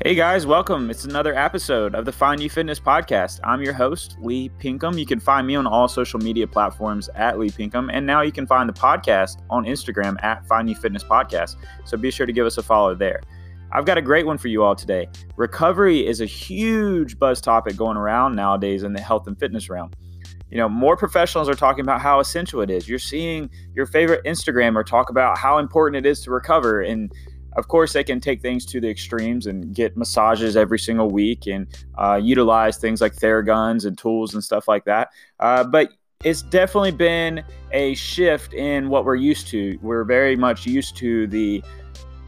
Hey guys, welcome. It's another episode of the Find You Fitness podcast. I'm your host, Lee Pinkham. You can find me on all social media platforms at Lee Pinkham, and now you can find the podcast on Instagram at Find You Fitness Podcast. So be sure to give us a follow there. I've got a great one for you all today. Recovery is a huge buzz topic going around nowadays in the health and fitness realm. You know, more professionals are talking about how essential it is. You're seeing your favorite Instagrammer talk about how important it is to recover and of course, they can take things to the extremes and get massages every single week and uh, utilize things like Theraguns and tools and stuff like that. Uh, but it's definitely been a shift in what we're used to. We're very much used to the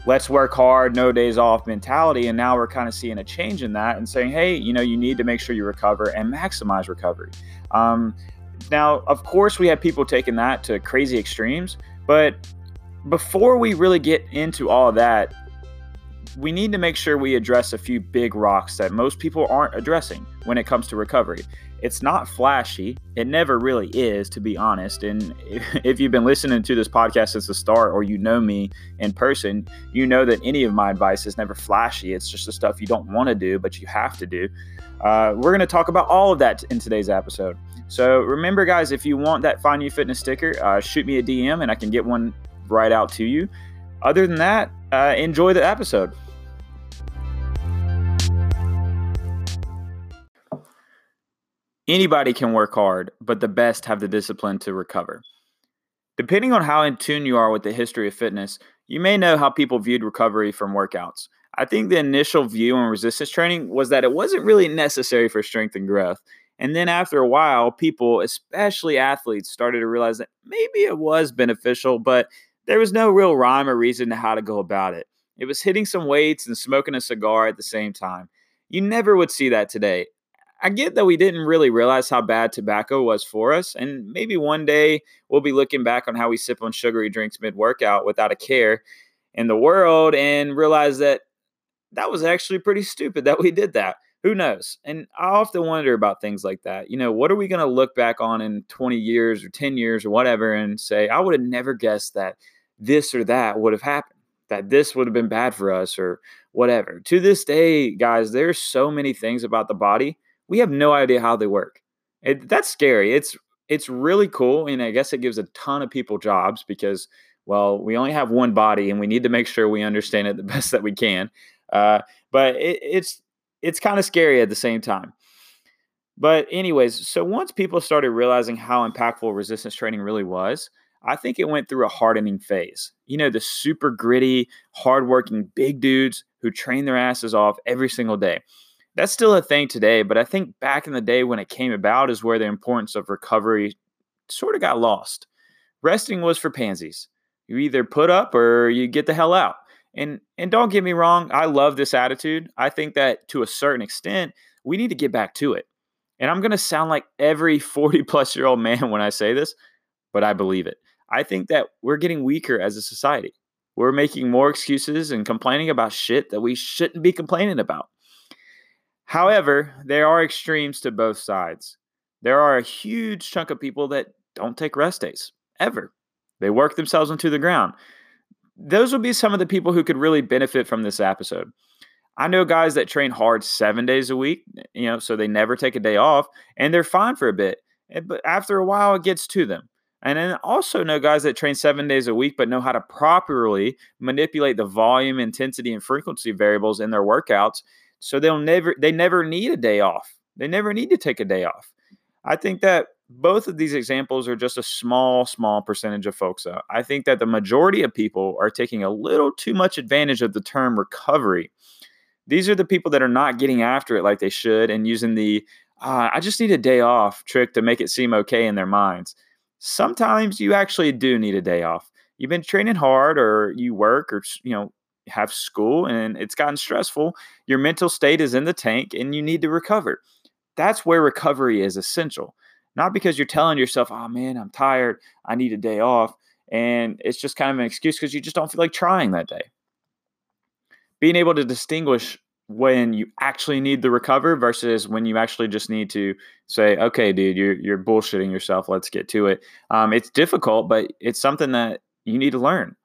let's work hard, no days off mentality. And now we're kind of seeing a change in that and saying, hey, you know, you need to make sure you recover and maximize recovery. Um, now, of course, we have people taking that to crazy extremes, but before we really get into all that, we need to make sure we address a few big rocks that most people aren't addressing when it comes to recovery. It's not flashy. It never really is, to be honest. And if you've been listening to this podcast since the start or you know me in person, you know that any of my advice is never flashy. It's just the stuff you don't want to do, but you have to do. Uh, we're going to talk about all of that in today's episode. So remember, guys, if you want that Find You Fitness sticker, uh, shoot me a DM and I can get one right out to you. Other than that, uh, enjoy the episode. Anybody can work hard, but the best have the discipline to recover. Depending on how in tune you are with the history of fitness, you may know how people viewed recovery from workouts. I think the initial view on resistance training was that it wasn't really necessary for strength and growth. And then after a while, people, especially athletes, started to realize that maybe it was beneficial, but there was no real rhyme or reason to how to go about it. It was hitting some weights and smoking a cigar at the same time. You never would see that today. I get that we didn't really realize how bad tobacco was for us, and maybe one day we'll be looking back on how we sip on sugary drinks mid workout without a care in the world and realize that that was actually pretty stupid that we did that. Who knows? And I often wonder about things like that. You know, what are we going to look back on in 20 years or 10 years or whatever and say, I would have never guessed that this or that would have happened, that this would have been bad for us or whatever. To this day, guys, there's so many things about the body. We have no idea how they work. It, that's scary. It's it's really cool, and I guess it gives a ton of people jobs because, well, we only have one body, and we need to make sure we understand it the best that we can. Uh, but it, it's it's kind of scary at the same time. But anyways, so once people started realizing how impactful resistance training really was, I think it went through a hardening phase. You know, the super gritty, hardworking big dudes who train their asses off every single day. That's still a thing today, but I think back in the day when it came about is where the importance of recovery sort of got lost. Resting was for pansies. You either put up or you get the hell out. And and don't get me wrong, I love this attitude. I think that to a certain extent, we need to get back to it. And I'm going to sound like every 40 plus year old man when I say this, but I believe it. I think that we're getting weaker as a society. We're making more excuses and complaining about shit that we shouldn't be complaining about. However, there are extremes to both sides. There are a huge chunk of people that don't take rest days ever. They work themselves into the ground. Those would be some of the people who could really benefit from this episode. I know guys that train hard seven days a week, you know, so they never take a day off and they're fine for a bit. Eh, but after a while, it gets to them. And then also know guys that train seven days a week, but know how to properly manipulate the volume, intensity, and frequency variables in their workouts. So they'll never, they never need a day off. They never need to take a day off. I think that both of these examples are just a small, small percentage of folks. I think that the majority of people are taking a little too much advantage of the term recovery. These are the people that are not getting after it like they should and using the uh, I just need a day off trick to make it seem okay in their minds sometimes you actually do need a day off. You've been training hard or you work or you know have school and it's gotten stressful. Your mental state is in the tank and you need to recover. That's where recovery is essential. Not because you're telling yourself, "Oh man, I'm tired. I need a day off." And it's just kind of an excuse because you just don't feel like trying that day. Being able to distinguish when you actually need the recover versus when you actually just need to say, okay, dude, you're you're bullshitting yourself. Let's get to it. Um, it's difficult, but it's something that you need to learn.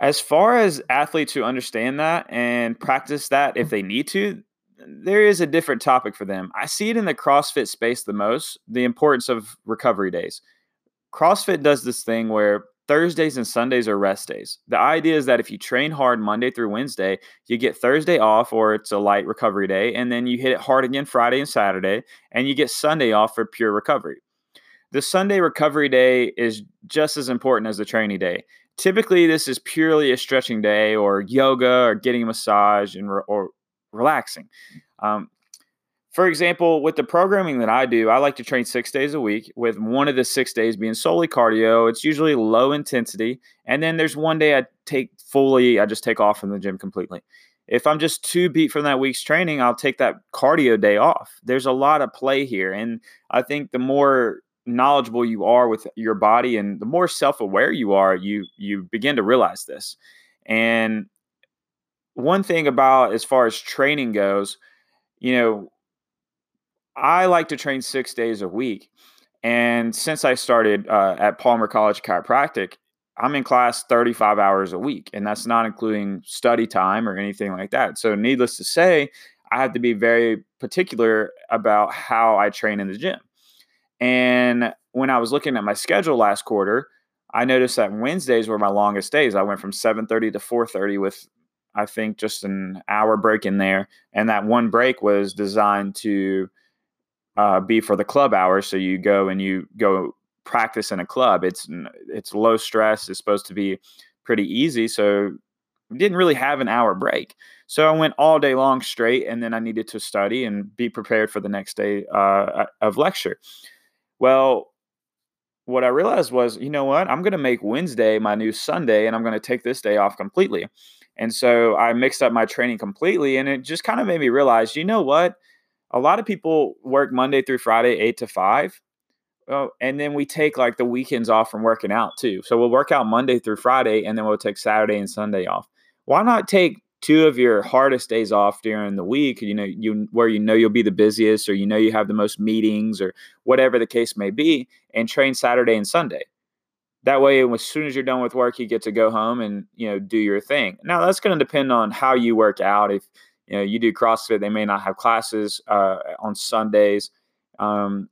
As far as athletes who understand that and practice that if they need to, there is a different topic for them. I see it in the CrossFit space the most the importance of recovery days. CrossFit does this thing where Thursdays and Sundays are rest days. The idea is that if you train hard Monday through Wednesday, you get Thursday off or it's a light recovery day, and then you hit it hard again Friday and Saturday, and you get Sunday off for pure recovery. The Sunday recovery day is just as important as the training day. Typically, this is purely a stretching day or yoga or getting a massage and re- or relaxing. Um, for example, with the programming that I do, I like to train six days a week, with one of the six days being solely cardio. It's usually low intensity. And then there's one day I take fully, I just take off from the gym completely. If I'm just too beat from that week's training, I'll take that cardio day off. There's a lot of play here. And I think the more knowledgeable you are with your body and the more self-aware you are, you you begin to realize this. And one thing about as far as training goes, you know, I like to train six days a week. And since I started uh, at Palmer College Chiropractic, I'm in class 35 hours a week, and that's not including study time or anything like that. So, needless to say, I have to be very particular about how I train in the gym. And when I was looking at my schedule last quarter, I noticed that Wednesdays were my longest days. I went from 7:30 to 4:30 with I think just an hour break in there, and that one break was designed to uh, be for the club hours. So you go and you go practice in a club. It's it's low stress. It's supposed to be pretty easy. So didn't really have an hour break. So I went all day long straight, and then I needed to study and be prepared for the next day uh, of lecture. Well, what I realized was, you know what? I'm going to make Wednesday my new Sunday, and I'm going to take this day off completely. And so I mixed up my training completely, and it just kind of made me realize, you know what? A lot of people work Monday through Friday, eight to five. Well, and then we take like the weekends off from working out too. So we'll work out Monday through Friday, and then we'll take Saturday and Sunday off. Why not take two of your hardest days off during the week? You know, you where you know you'll be the busiest, or you know you have the most meetings, or whatever the case may be, and train Saturday and Sunday. That way, as soon as you're done with work, you get to go home and you know do your thing. Now that's going to depend on how you work out. If you know you do CrossFit, they may not have classes uh, on Sundays. Um,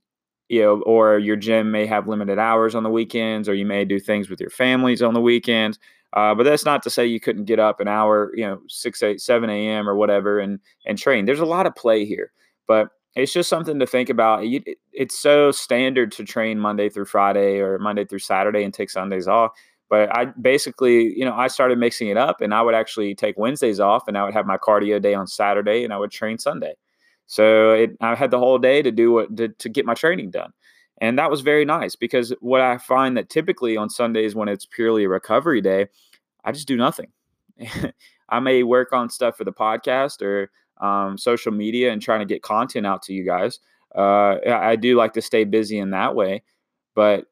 you know, or your gym may have limited hours on the weekends, or you may do things with your families on the weekends. Uh, but that's not to say you couldn't get up an hour, you know, six, eight, seven a.m. or whatever, and and train. There's a lot of play here, but it's just something to think about. It's so standard to train Monday through Friday or Monday through Saturday and take Sundays off. But I basically, you know, I started mixing it up and I would actually take Wednesdays off and I would have my cardio day on Saturday and I would train Sunday. So it, I had the whole day to do what to, to get my training done. And that was very nice because what I find that typically on Sundays when it's purely a recovery day, I just do nothing. I may work on stuff for the podcast or um, social media and trying to get content out to you guys. Uh, I do like to stay busy in that way, but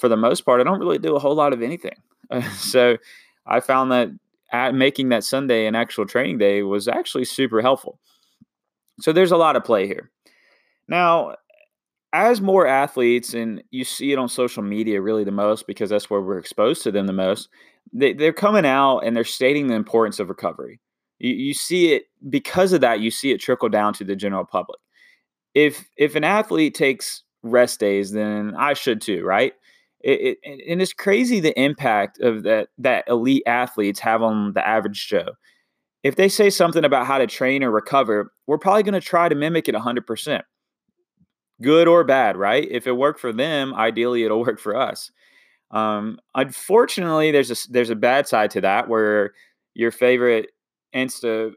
for the most part, I don't really do a whole lot of anything. so I found that making that Sunday an actual training day was actually super helpful. So there's a lot of play here. Now, as more athletes, and you see it on social media really the most because that's where we're exposed to them the most, they, are coming out and they're stating the importance of recovery. You, you see it because of that, you see it trickle down to the general public. If if an athlete takes rest days, then I should too, right? It, it, and it's crazy the impact of that that elite athletes have on the average Joe. If they say something about how to train or recover, we're probably going to try to mimic it 100%. Good or bad, right? If it worked for them, ideally it'll work for us. Um, unfortunately, there's a there's a bad side to that where your favorite Insta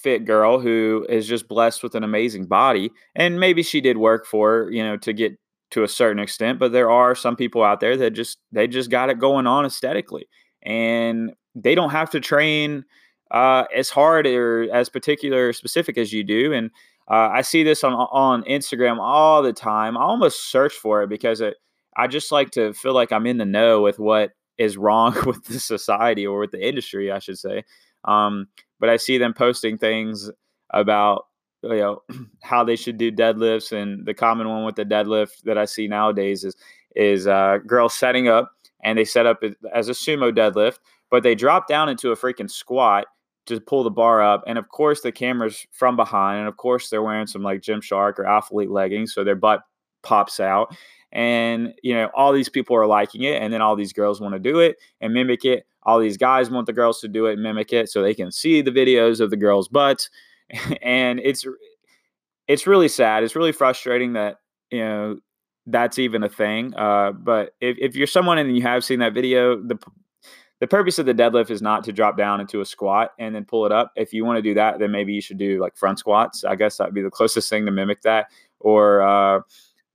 fit girl who is just blessed with an amazing body, and maybe she did work for you know to get to a certain extent, but there are some people out there that just they just got it going on aesthetically, and they don't have to train uh, as hard or as particular or specific as you do. And uh, I see this on on Instagram all the time. I almost search for it because it, I just like to feel like I'm in the know with what is wrong with the society or with the industry, I should say. Um, but I see them posting things about you know how they should do deadlifts and the common one with the deadlift that i see nowadays is is uh, girls setting up and they set up as a sumo deadlift, but they drop down into a freaking squat to pull the bar up. And of course, the camera's from behind. And of course, they're wearing some like Gymshark or Alphalete leggings. So their butt pops out. And, you know, all these people are liking it. And then all these girls want to do it and mimic it. All these guys want the girls to do it mimic it so they can see the videos of the girls' butts. and it's, it's really sad. It's really frustrating that, you know, that's even a thing. Uh, but if, if you're someone and you have seen that video, the the purpose of the deadlift is not to drop down into a squat and then pull it up. If you want to do that, then maybe you should do like front squats. I guess that'd be the closest thing to mimic that, or uh,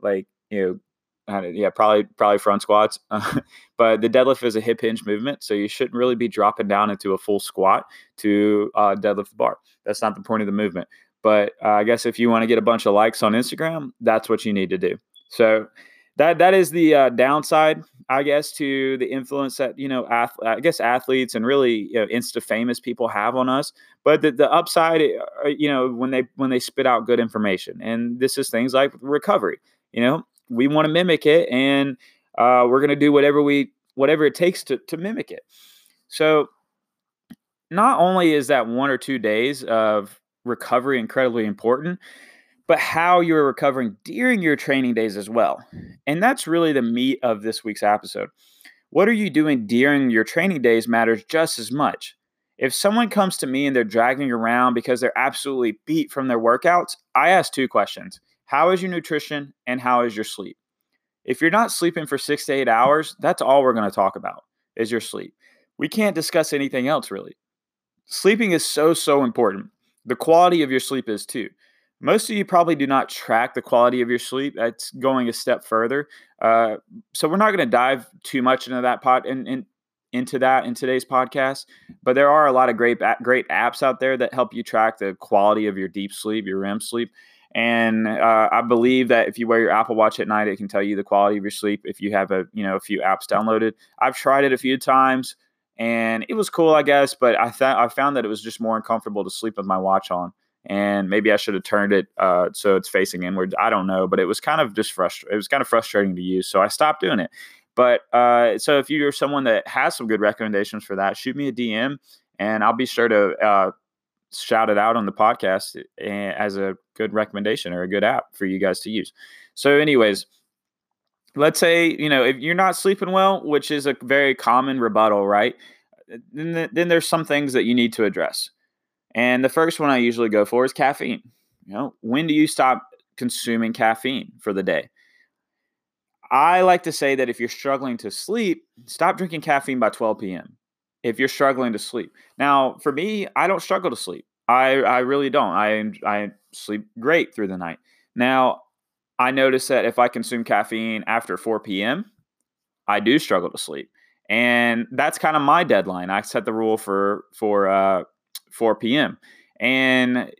like you know, yeah, probably probably front squats. but the deadlift is a hip hinge movement, so you shouldn't really be dropping down into a full squat to uh, deadlift the bar. That's not the point of the movement. But uh, I guess if you want to get a bunch of likes on Instagram, that's what you need to do. So that that is the uh, downside, I guess, to the influence that you know, ath- I guess athletes and really you know, insta famous people have on us. But the, the upside, uh, you know, when they when they spit out good information, and this is things like recovery. You know, we want to mimic it, and uh, we're going to do whatever we whatever it takes to to mimic it. So, not only is that one or two days of recovery incredibly important but how you're recovering during your training days as well. And that's really the meat of this week's episode. What are you doing during your training days matters just as much. If someone comes to me and they're dragging around because they're absolutely beat from their workouts, I ask two questions How is your nutrition and how is your sleep? If you're not sleeping for six to eight hours, that's all we're going to talk about is your sleep. We can't discuss anything else really. Sleeping is so, so important. The quality of your sleep is too. Most of you probably do not track the quality of your sleep. That's going a step further. Uh, so we're not going to dive too much into that pot and in, into that in today's podcast. But there are a lot of great great apps out there that help you track the quality of your deep sleep, your REM sleep. And uh, I believe that if you wear your Apple Watch at night, it can tell you the quality of your sleep. If you have a you know a few apps downloaded, I've tried it a few times and it was cool, I guess. But I thought I found that it was just more uncomfortable to sleep with my watch on and maybe I should have turned it uh, so it's facing inward. I don't know, but it was kind of just frustrating. It was kind of frustrating to use, so I stopped doing it. But uh, so if you're someone that has some good recommendations for that, shoot me a DM, and I'll be sure to uh, shout it out on the podcast eh, as a good recommendation or a good app for you guys to use. So, anyways. Let's say you know if you're not sleeping well, which is a very common rebuttal, right? Then, then there's some things that you need to address. And the first one I usually go for is caffeine. You know, when do you stop consuming caffeine for the day? I like to say that if you're struggling to sleep, stop drinking caffeine by 12 p.m. If you're struggling to sleep. Now, for me, I don't struggle to sleep. I, I really don't. I, I sleep great through the night. Now, I notice that if I consume caffeine after 4 p.m., I do struggle to sleep. And that's kind of my deadline. I set the rule for for uh, 4 p.m. And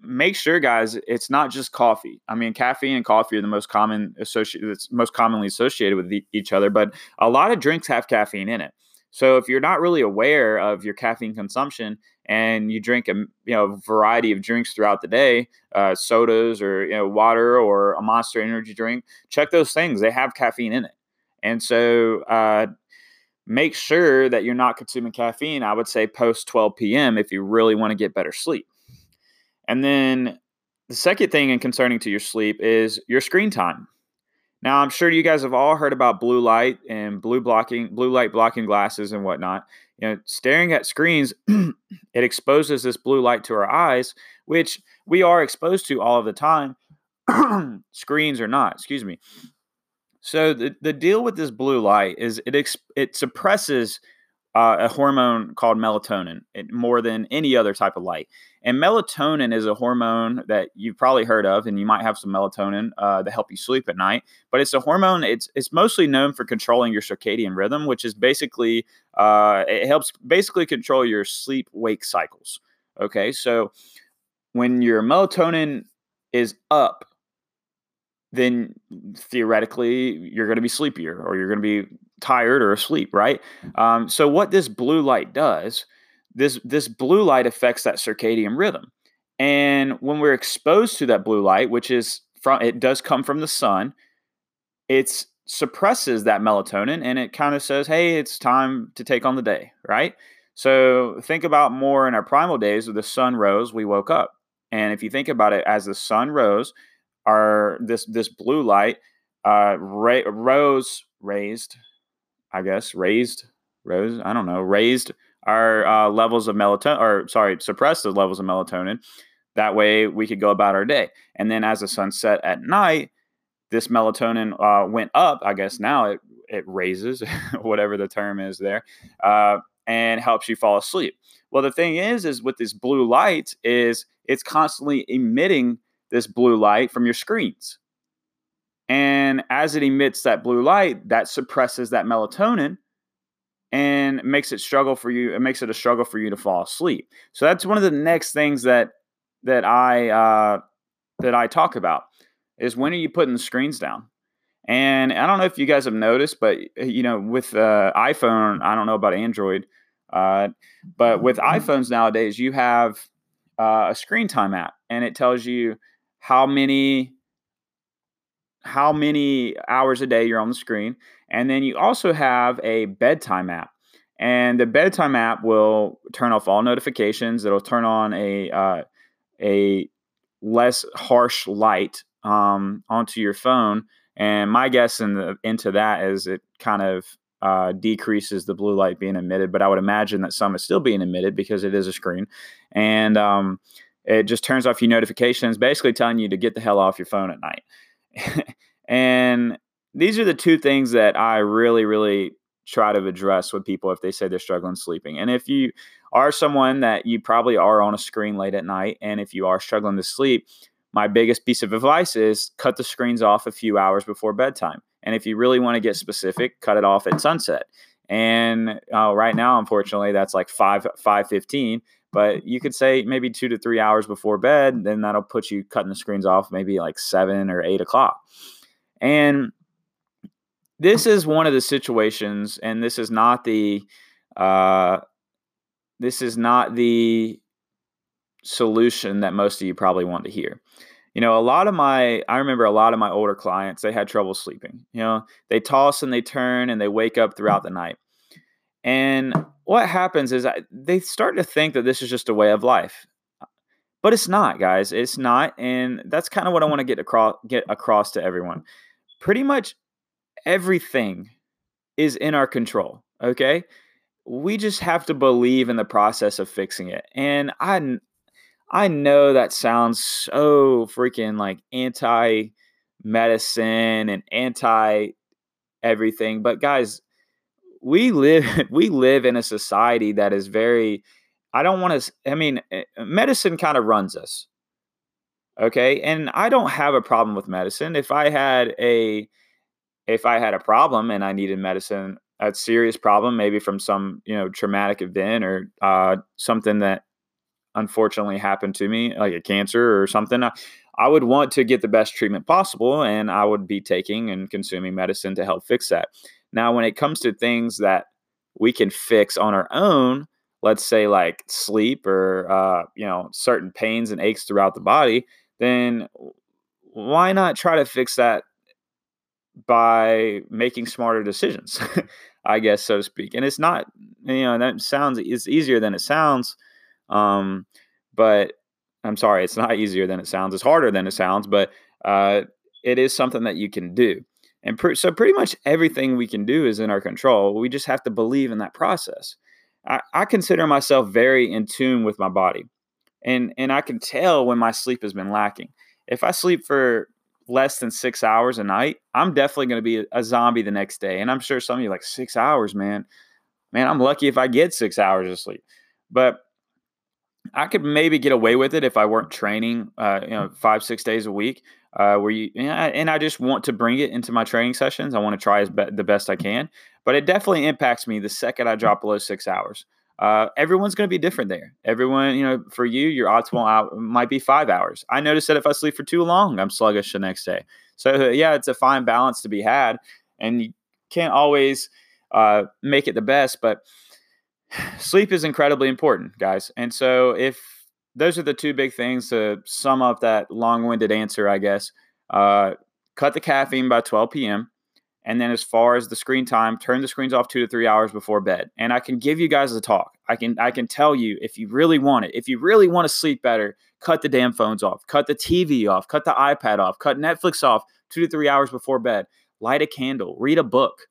make sure, guys, it's not just coffee. I mean, caffeine and coffee are the most common associated, it's most commonly associated with each other, but a lot of drinks have caffeine in it. So if you're not really aware of your caffeine consumption and you drink a you know variety of drinks throughout the day, uh, sodas or you know water or a Monster Energy drink, check those things. They have caffeine in it, and so uh, make sure that you're not consuming caffeine. I would say post 12 p.m. if you really want to get better sleep. And then the second thing and concerning to your sleep is your screen time. Now, I'm sure you guys have all heard about blue light and blue blocking, blue light blocking glasses and whatnot. You know, staring at screens, it exposes this blue light to our eyes, which we are exposed to all of the time. screens or not, excuse me. So the, the deal with this blue light is it ex- it suppresses uh, a hormone called melatonin more than any other type of light. And melatonin is a hormone that you've probably heard of, and you might have some melatonin uh, to help you sleep at night. But it's a hormone. It's it's mostly known for controlling your circadian rhythm, which is basically uh, it helps basically control your sleep wake cycles. Okay, so when your melatonin is up then theoretically you're going to be sleepier or you're going to be tired or asleep, right? Um, so what this blue light does, this this blue light affects that circadian rhythm, and when we're exposed to that blue light, which is from it does come from the sun, it's suppresses that melatonin and it kind of says, hey, it's time to take on the day, right? So think about more in our primal days, the sun rose, we woke up. And if you think about it, as the sun rose, our this this blue light uh, ra- rose raised, I guess raised rose. I don't know raised our uh, levels of melatonin, or sorry, suppress the levels of melatonin. That way we could go about our day. And then as the sun set at night, this melatonin uh, went up. I guess now it it raises, whatever the term is there, uh, and helps you fall asleep. Well, the thing is, is with this blue light, is it's constantly emitting this blue light from your screens. And as it emits that blue light, that suppresses that melatonin and makes it struggle for you. It makes it a struggle for you to fall asleep. So that's one of the next things that that I uh, that I talk about is when are you putting the screens down? And I don't know if you guys have noticed, but you know, with uh, iPhone, I don't know about Android, uh, but with mm-hmm. iPhones nowadays, you have uh, a screen time app, and it tells you how many how many hours a day you're on the screen, and then you also have a bedtime app. And the bedtime app will turn off all notifications. It'll turn on a uh, a less harsh light um, onto your phone. And my guess in the, into that is it kind of uh, decreases the blue light being emitted. But I would imagine that some is still being emitted because it is a screen, and um, it just turns off your notifications, basically telling you to get the hell off your phone at night. and these are the two things that I really, really try to address with people if they say they're struggling sleeping. And if you are someone that you probably are on a screen late at night, and if you are struggling to sleep, my biggest piece of advice is cut the screens off a few hours before bedtime. And if you really want to get specific, cut it off at sunset. And uh, right now, unfortunately, that's like five five fifteen. But you could say maybe two to three hours before bed. Then that'll put you cutting the screens off maybe like seven or eight o'clock. And this is one of the situations, and this is not the uh, this is not the solution that most of you probably want to hear. You know, a lot of my, I remember a lot of my older clients, they had trouble sleeping. You know, they toss and they turn and they wake up throughout the night. And what happens is I, they start to think that this is just a way of life. But it's not, guys. It's not. And that's kind of what I want to get across get across to everyone. Pretty much everything is in our control. Okay. We just have to believe in the process of fixing it. And I I know that sounds so freaking like anti medicine and anti everything, but guys, we live we live in a society that is very I don't want to I mean eh, medicine kind of runs us. Okay? And I don't have a problem with medicine. If I had a if I had a problem and I needed medicine, a serious problem, maybe from some, you know, traumatic event or uh, something that unfortunately happened to me, like a cancer or something, I, I would want to get the best treatment possible and I would be taking and consuming medicine to help fix that. Now, when it comes to things that we can fix on our own, let's say like sleep or uh, you know certain pains and aches throughout the body, then why not try to fix that by making smarter decisions? I guess so to speak. And it's not you know that sounds it's easier than it sounds um, but I'm sorry, it's not easier than it sounds. It's harder than it sounds, but uh, it is something that you can do. And so, pretty much everything we can do is in our control. We just have to believe in that process. I, I consider myself very in tune with my body, and and I can tell when my sleep has been lacking. If I sleep for less than six hours a night, I'm definitely going to be a, a zombie the next day. And I'm sure some of you like six hours, man. Man, I'm lucky if I get six hours of sleep. But I could maybe get away with it if I weren't training, uh, you know, five six days a week. Uh, where you and I just want to bring it into my training sessions. I want to try as be- the best I can, but it definitely impacts me the second I drop below six hours. Uh, everyone's going to be different there. Everyone, you know, for you, your optimal might be five hours. I noticed that if I sleep for too long, I'm sluggish the next day. So yeah, it's a fine balance to be had, and you can't always uh, make it the best, but sleep is incredibly important, guys. And so if those are the two big things to sum up that long-winded answer, I guess. Uh, cut the caffeine by 12 p.m. And then as far as the screen time, turn the screens off two to three hours before bed. And I can give you guys a talk. I can I can tell you if you really want it, if you really want to sleep better, cut the damn phones off, cut the TV off, cut the iPad off, cut Netflix off two to three hours before bed. Light a candle, read a book,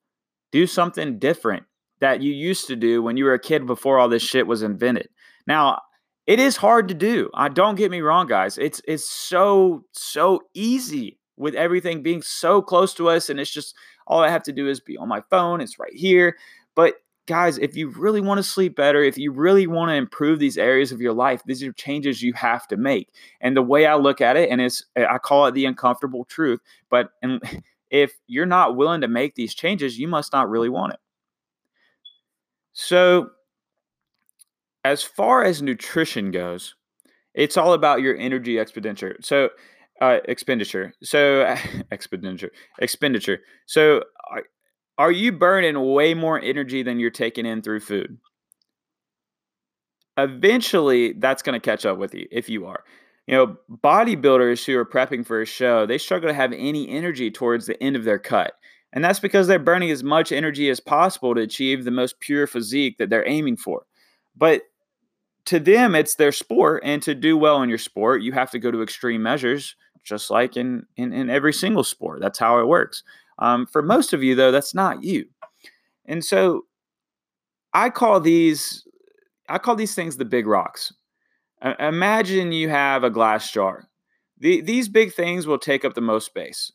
do something different that you used to do when you were a kid before all this shit was invented. Now, it is hard to do. I don't get me wrong, guys. It's it's so so easy with everything being so close to us, and it's just all I have to do is be on my phone. It's right here. But guys, if you really want to sleep better, if you really want to improve these areas of your life, these are changes you have to make. And the way I look at it, and it's eh, I call it the uncomfortable truth. But and if you're not willing to make these changes, you must not really want it. So as far as nutrition goes, it's all about your energy expenditure. So, uh, expenditure. So, expenditure, expenditure. So, are, are you burning way more energy than you're taking in through food? Eventually, that's going to catch up with you if you are. You know, bodybuilders who are prepping for a show, they struggle to have any energy towards the end of their cut. And that's because they're burning as much energy as possible to achieve the most pure physique that they're aiming for. But to them it's their sport and to do well in your sport you have to go to extreme measures just like in in, in every single sport. That's how it works. Um, for most of you though that's not you. And so i call these i call these things the big rocks. Uh, imagine you have a glass jar. The, these big things will take up the most space.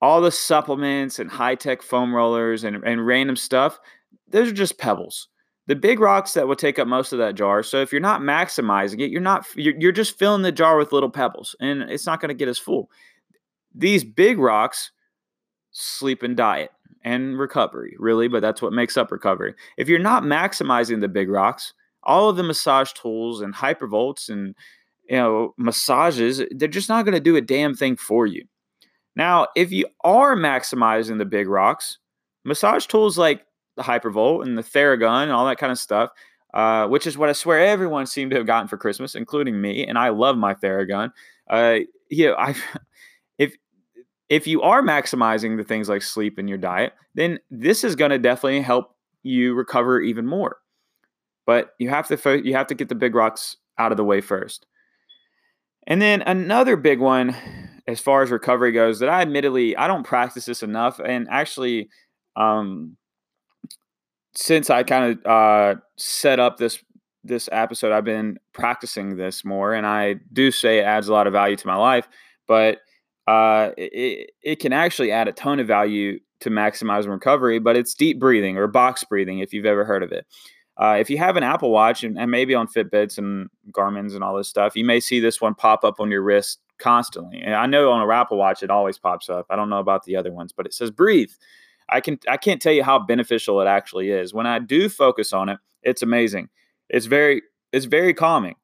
All the supplements and high-tech foam rollers and, and random stuff those are just pebbles the big rocks that will take up most of that jar. So if you're not maximizing it, you're not you're, you're just filling the jar with little pebbles, and it's not going to get as full. These big rocks, sleep and diet and recovery, really, but that's what makes up recovery. If you're not maximizing the big rocks, all of the massage tools and hypervolts and you know massages, they're just not going to do a damn thing for you. Now, if you are maximizing the big rocks, massage tools like the Hypervolt and the Theragun and all that kind of stuff, uh, which is what I swear everyone seemed to have gotten for Christmas, including me. And I love my Theragun. Uh, know, I if if you are maximizing the things like sleep in your diet, then this is going to definitely help you recover even more. But you have to you have to get the big rocks out of the way first. And then another big one as far as recovery goes that I admittedly I don't practice this enough and actually um since I kind of uh, set up this this episode, I've been practicing this more, and I do say it adds a lot of value to my life. But uh, it it can actually add a ton of value to maximizing recovery. But it's deep breathing or box breathing, if you've ever heard of it. Uh, if you have an Apple Watch and, and maybe on Fitbits and Garmin's and all this stuff, you may see this one pop up on your wrist constantly. And I know on a Apple Watch it always pops up. I don't know about the other ones, but it says breathe. I can I can't tell you how beneficial it actually is. When I do focus on it, it's amazing. It's very it's very calming.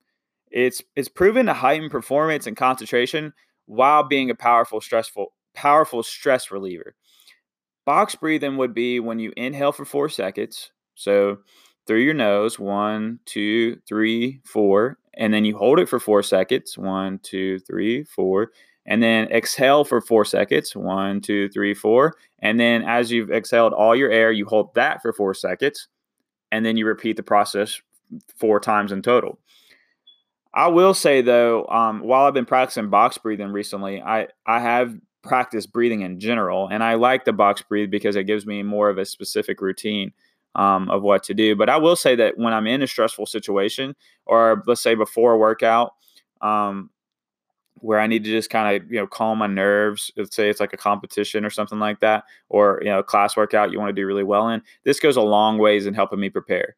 It's it's proven to heighten performance and concentration while being a powerful stressful powerful stress reliever. Box breathing would be when you inhale for four seconds. So through your nose, one, two, three, four, and then you hold it for four seconds. One, two, three, four and then exhale for four seconds. One, two, three, four. And then as you've exhaled all your air, you hold that for four seconds. And then you repeat the process four times in total. I will say though, um, while I've been practicing box breathing recently, I, I have practiced breathing in general. And I like the box breathe because it gives me more of a specific routine um, of what to do. But I will say that when I'm in a stressful situation, or let's say before a workout, um, where I need to just kind of, you know, calm my nerves. Let's say it's like a competition or something like that, or, you know, class workout you want to do really well in. This goes a long ways in helping me prepare.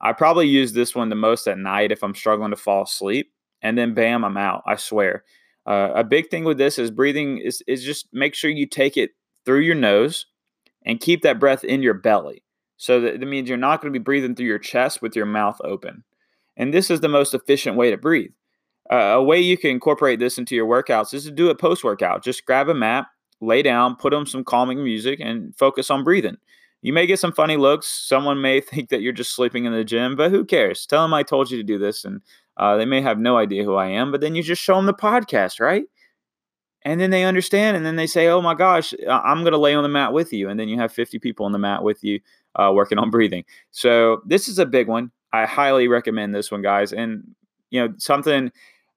I probably use this one the most at night if I'm struggling to fall asleep. And then bam, I'm out. I swear. Uh, a big thing with this is breathing is, is just make sure you take it through your nose and keep that breath in your belly. So that, that means you're not going to be breathing through your chest with your mouth open. And this is the most efficient way to breathe. Uh, a way you can incorporate this into your workouts is to do it post workout. Just grab a mat, lay down, put on some calming music, and focus on breathing. You may get some funny looks. Someone may think that you're just sleeping in the gym, but who cares? Tell them I told you to do this, and uh, they may have no idea who I am. But then you just show them the podcast, right? and then they understand and then they say oh my gosh i'm going to lay on the mat with you and then you have 50 people on the mat with you uh, working on breathing so this is a big one i highly recommend this one guys and you know something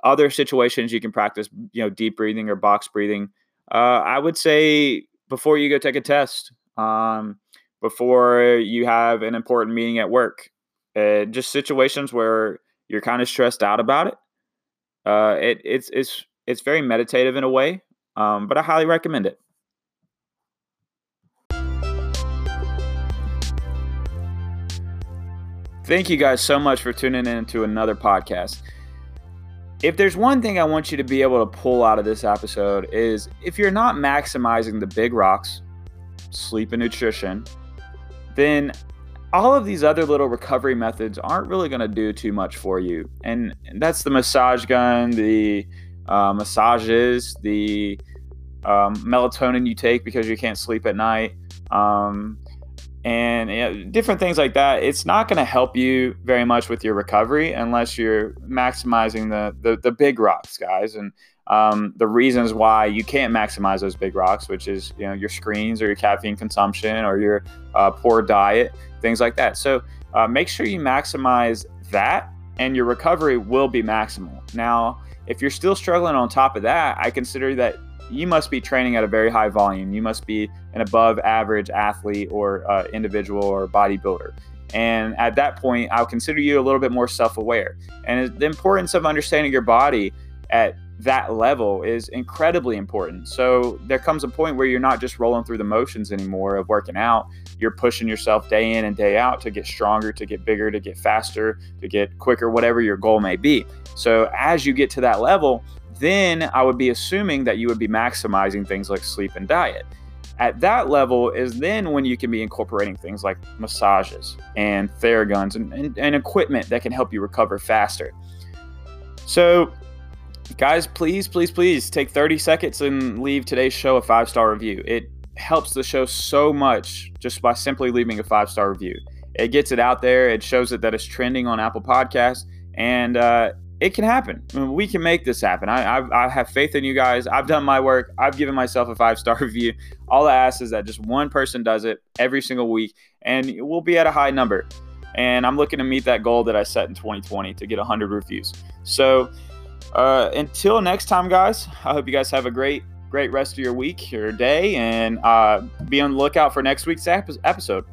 other situations you can practice you know deep breathing or box breathing uh, i would say before you go take a test um, before you have an important meeting at work uh, just situations where you're kind of stressed out about it uh, it it's it's it's very meditative in a way, um, but I highly recommend it. Thank you guys so much for tuning in to another podcast. If there's one thing I want you to be able to pull out of this episode is if you're not maximizing the big rocks, sleep and nutrition, then all of these other little recovery methods aren't really going to do too much for you. And that's the massage gun, the uh, massages, the um, melatonin you take because you can't sleep at night, um, and you know, different things like that. It's not going to help you very much with your recovery unless you're maximizing the the, the big rocks, guys, and um, the reasons why you can't maximize those big rocks, which is you know your screens or your caffeine consumption or your uh, poor diet, things like that. So uh, make sure you maximize that, and your recovery will be maximal. Now if you're still struggling on top of that, I consider that you must be training at a very high volume. You must be an above average athlete or uh, individual or bodybuilder. And at that point, I'll consider you a little bit more self aware. And the importance of understanding your body at that level is incredibly important. So there comes a point where you're not just rolling through the motions anymore of working out. You're pushing yourself day in and day out to get stronger, to get bigger, to get faster, to get quicker, whatever your goal may be. So as you get to that level, then I would be assuming that you would be maximizing things like sleep and diet. At that level is then when you can be incorporating things like massages and Theraguns and, and, and equipment that can help you recover faster. So guys, please, please, please take 30 seconds and leave today's show a five star review. It helps the show so much just by simply leaving a five star review. It gets it out there, it shows it that it's trending on Apple Podcasts, and uh, it can happen. I mean, we can make this happen. I, I, I, have faith in you guys. I've done my work. I've given myself a five star review. All I ask is that just one person does it every single week, and we'll be at a high number. And I'm looking to meet that goal that I set in 2020 to get 100 reviews. So, uh, until next time, guys, I hope you guys have a great, great rest of your week, your day, and uh, be on the lookout for next week's episode.